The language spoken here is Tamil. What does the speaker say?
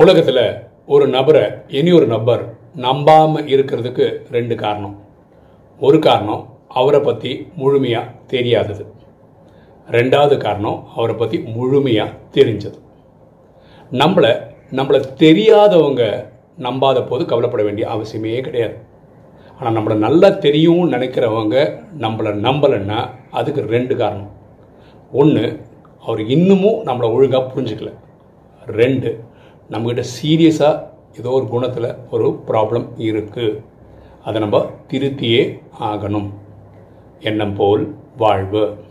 உலகத்தில் ஒரு நபரை இனி ஒரு நபர் நம்பாமல் இருக்கிறதுக்கு ரெண்டு காரணம். ஒரு காரணம் அவரை பற்றி முழுமையாக தெரியாதது. ரெண்டாவது காரணம் அவரை பற்றி முழுமையாக தெரிஞ்சது. நம்மளை நம்மளை தெரியாதவங்க நம்பாத போது கவலைப்பட வேண்டிய அவசியமே கிடையாது. ஆனால் நம்மளை நல்லா தெரியும்னு நினைக்கிறவங்க நம்மளை நம்பலைன்னா அதுக்கு ரெண்டு காரணம். ஒன்று அவர் இன்னமும் நம்மளை ஒழுங்காக புரிஞ்சுக்கல. ரெண்டு நம்மக்கிட்ட சீரியஸாக ஏதோ ஒரு குணத்தில் ஒரு ப்ராப்ளம் இருக்குது அதை நம்ம திருத்தியே ஆகணும். எண்ணம் போல் வாழ்வு.